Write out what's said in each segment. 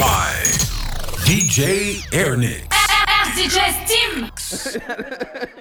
by DJ Airnick. DJ Steam.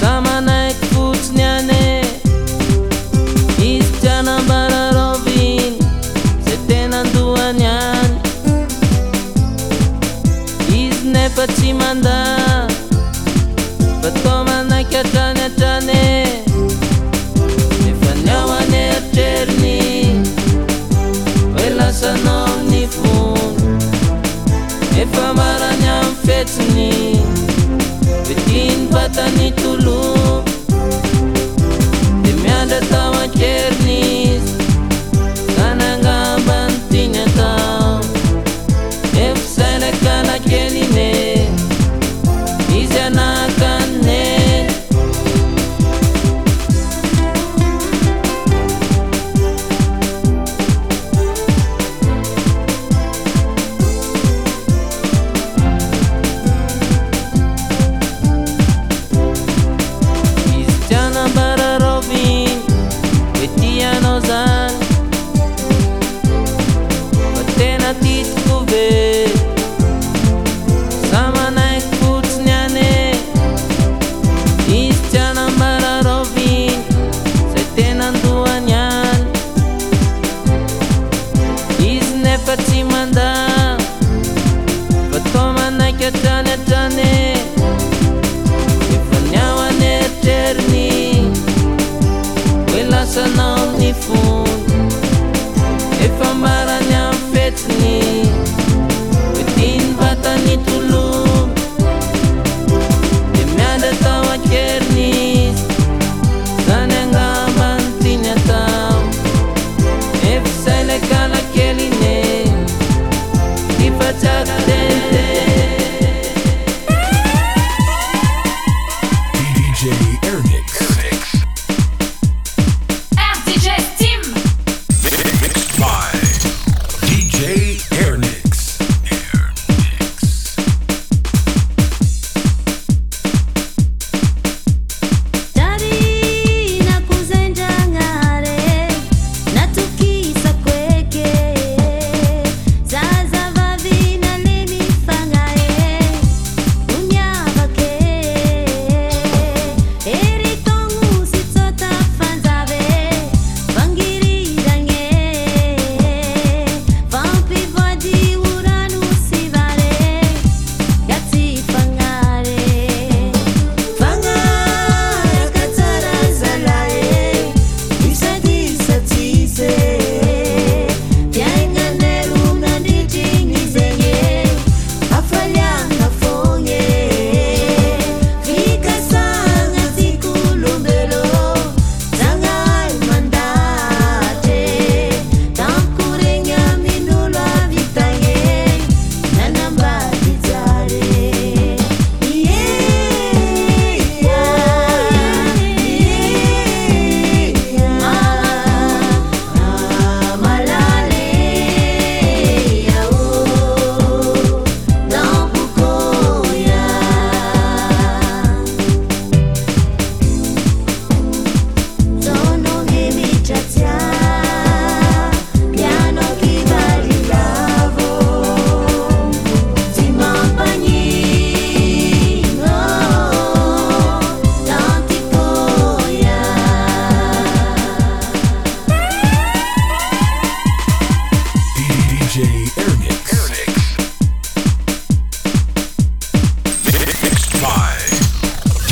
samanaitifotsiny ane izy tryanambararoviny zay tenandohany any izy nefatsy manda fatomanakatranyatrane nefanyao any aitreriny velasanany fon efa marany anfetsiny I'm to tulung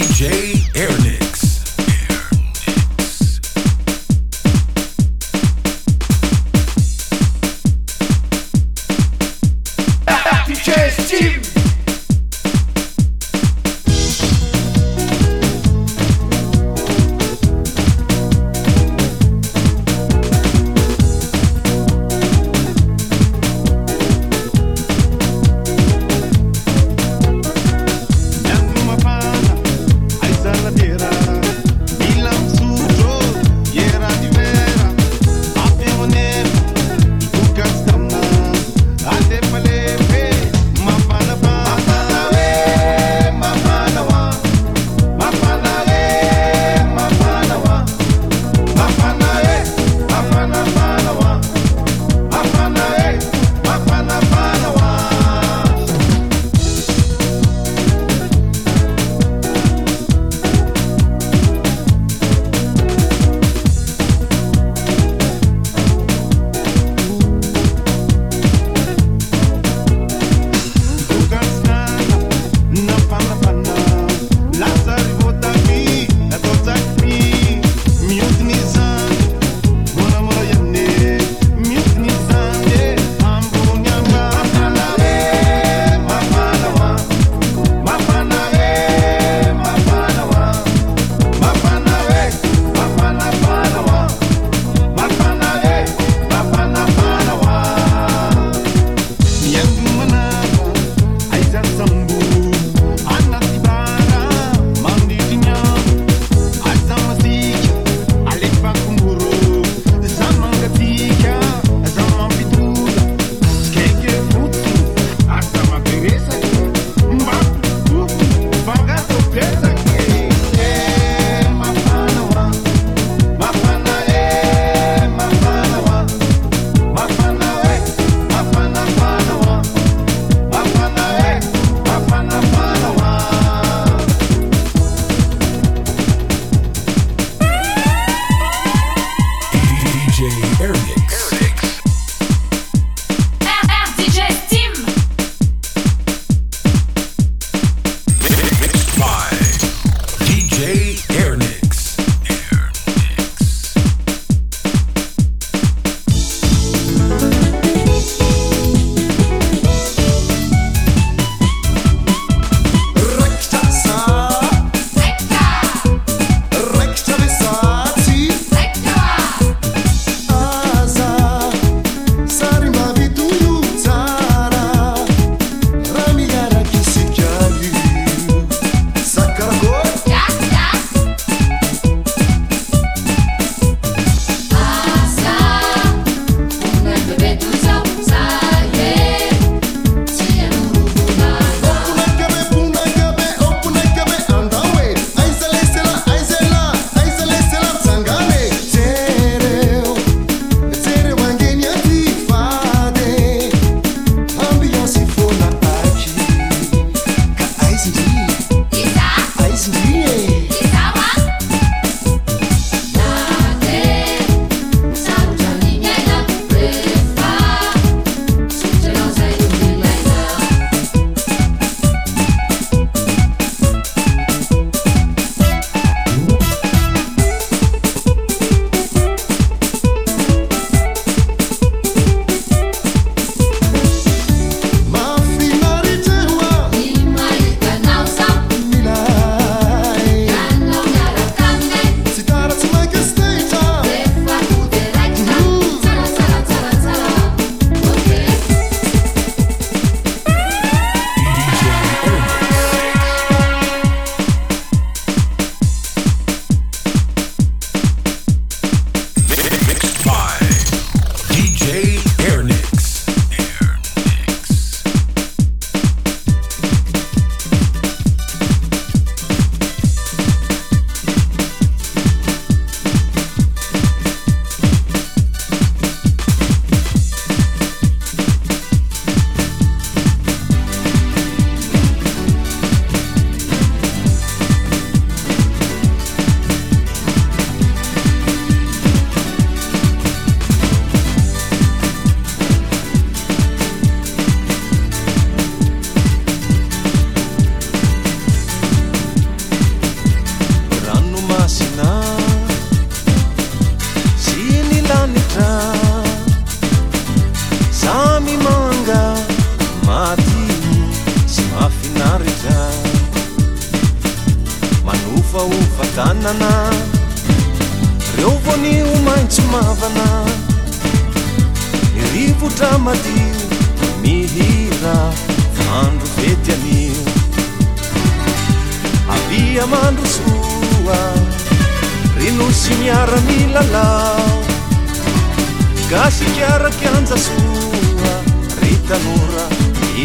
DJ Aaron.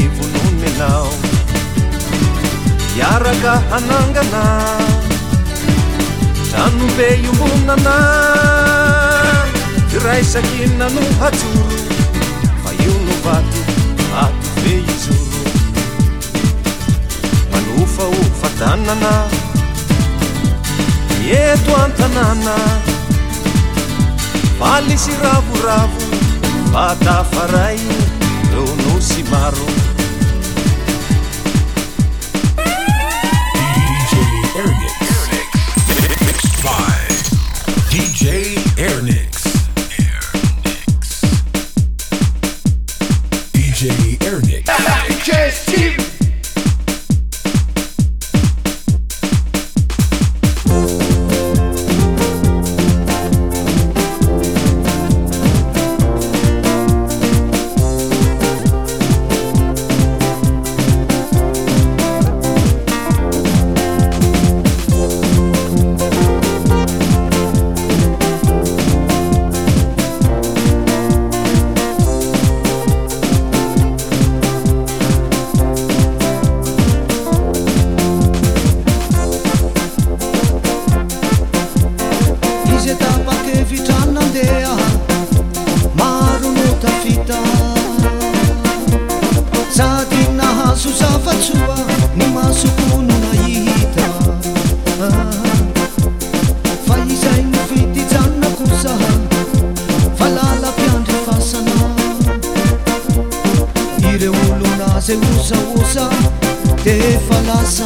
ivolomenao iaraka hanangana danobe iohonana raisakina nohatsoro fa io no vaty hatobe isoro manofa o fatanana ieto an-tanàna balisy ravoravo ba tafaray roo no sy maro كفلس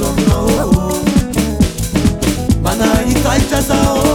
don't know. Man, I need to